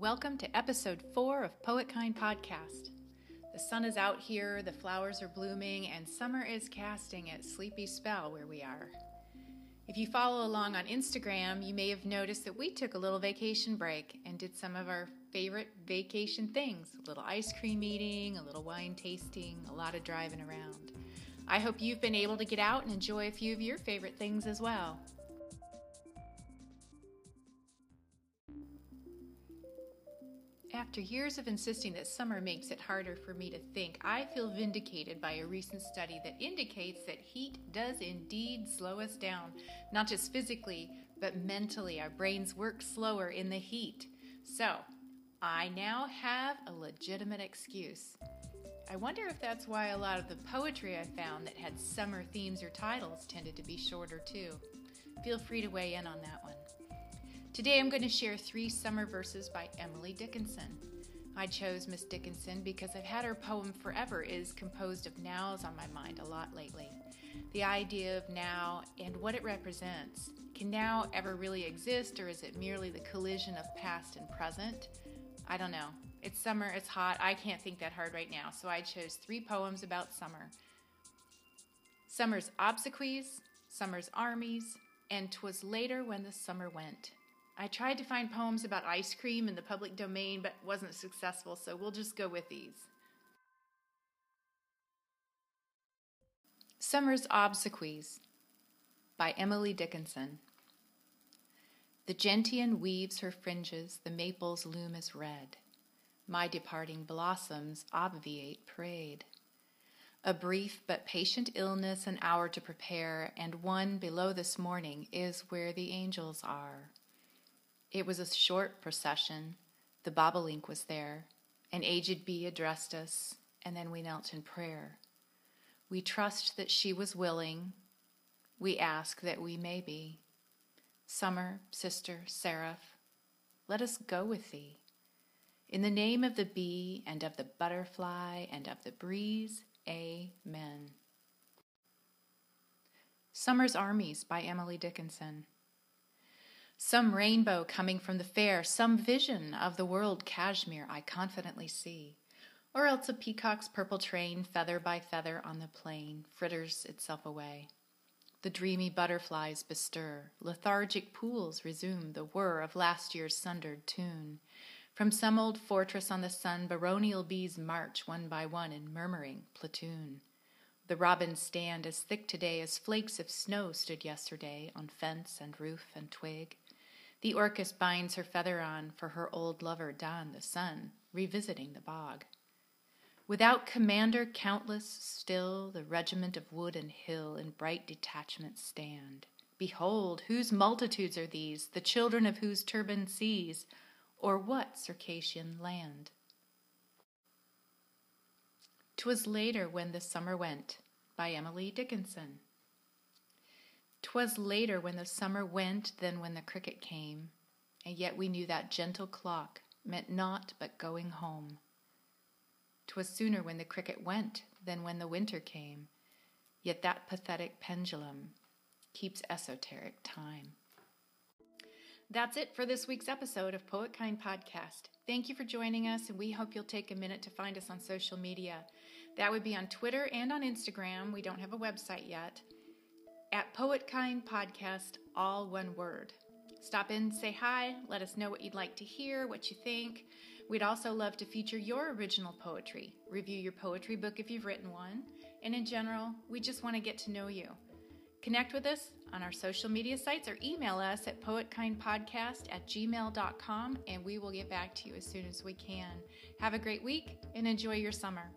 Welcome to episode four of Poetkind Podcast. The sun is out here, the flowers are blooming, and summer is casting its sleepy spell where we are. If you follow along on Instagram, you may have noticed that we took a little vacation break and did some of our favorite vacation things a little ice cream eating, a little wine tasting, a lot of driving around. I hope you've been able to get out and enjoy a few of your favorite things as well. After years of insisting that summer makes it harder for me to think, I feel vindicated by a recent study that indicates that heat does indeed slow us down, not just physically, but mentally. Our brains work slower in the heat. So, I now have a legitimate excuse. I wonder if that's why a lot of the poetry I found that had summer themes or titles tended to be shorter too. Feel free to weigh in on that one. Today I'm going to share three summer verses by Emily Dickinson. I chose Miss Dickinson because I've had her poem Forever is composed of nows on my mind a lot lately. The idea of now and what it represents. Can now ever really exist or is it merely the collision of past and present? I don't know. It's summer, it's hot, I can't think that hard right now, so I chose three poems about summer. Summer's obsequies, Summer's armies, and Twas later when the summer went. I tried to find poems about ice cream in the public domain, but wasn't successful, so we'll just go with these. Summer's Obsequies by Emily Dickinson. The gentian weaves her fringes, the maples loom as red. My departing blossoms obviate parade. A brief but patient illness, an hour to prepare, and one below this morning is where the angels are. It was a short procession. The bobolink was there. An aged bee addressed us, and then we knelt in prayer. We trust that she was willing. We ask that we may be. Summer, sister, seraph, let us go with thee. In the name of the bee and of the butterfly and of the breeze, amen. Summer's Armies by Emily Dickinson some rainbow coming from the fair, some vision of the world Cashmere I confidently see. Or else a peacock's purple train, feather by feather on the plain, fritters itself away. The dreamy butterflies bestir, lethargic pools resume the whir of last year's sundered tune. From some old fortress on the sun, baronial bees march one by one in murmuring platoon. The robins stand as thick today as flakes of snow stood yesterday on fence and roof and twig. The orchis binds her feather on for her old lover Don the sun, revisiting the bog. Without commander, countless still the regiment of wood and hill in bright detachment stand. Behold, whose multitudes are these, the children of whose turbaned seas, or what Circassian land? 'Twas later when the summer went, by Emily Dickinson. 'Twas later when the summer went than when the cricket came, and yet we knew that gentle clock meant naught but going home. 'Twas sooner when the cricket went than when the winter came, yet that pathetic pendulum keeps esoteric time. That's it for this week's episode of Poetkind Podcast. Thank you for joining us, and we hope you'll take a minute to find us on social media. That would be on Twitter and on Instagram. We don't have a website yet at Poetkind Podcast, all one word. Stop in, say hi, let us know what you'd like to hear, what you think. We'd also love to feature your original poetry, review your poetry book if you've written one, and in general, we just want to get to know you. Connect with us on our social media sites or email us at poetkindpodcast at gmail.com and we will get back to you as soon as we can. Have a great week and enjoy your summer.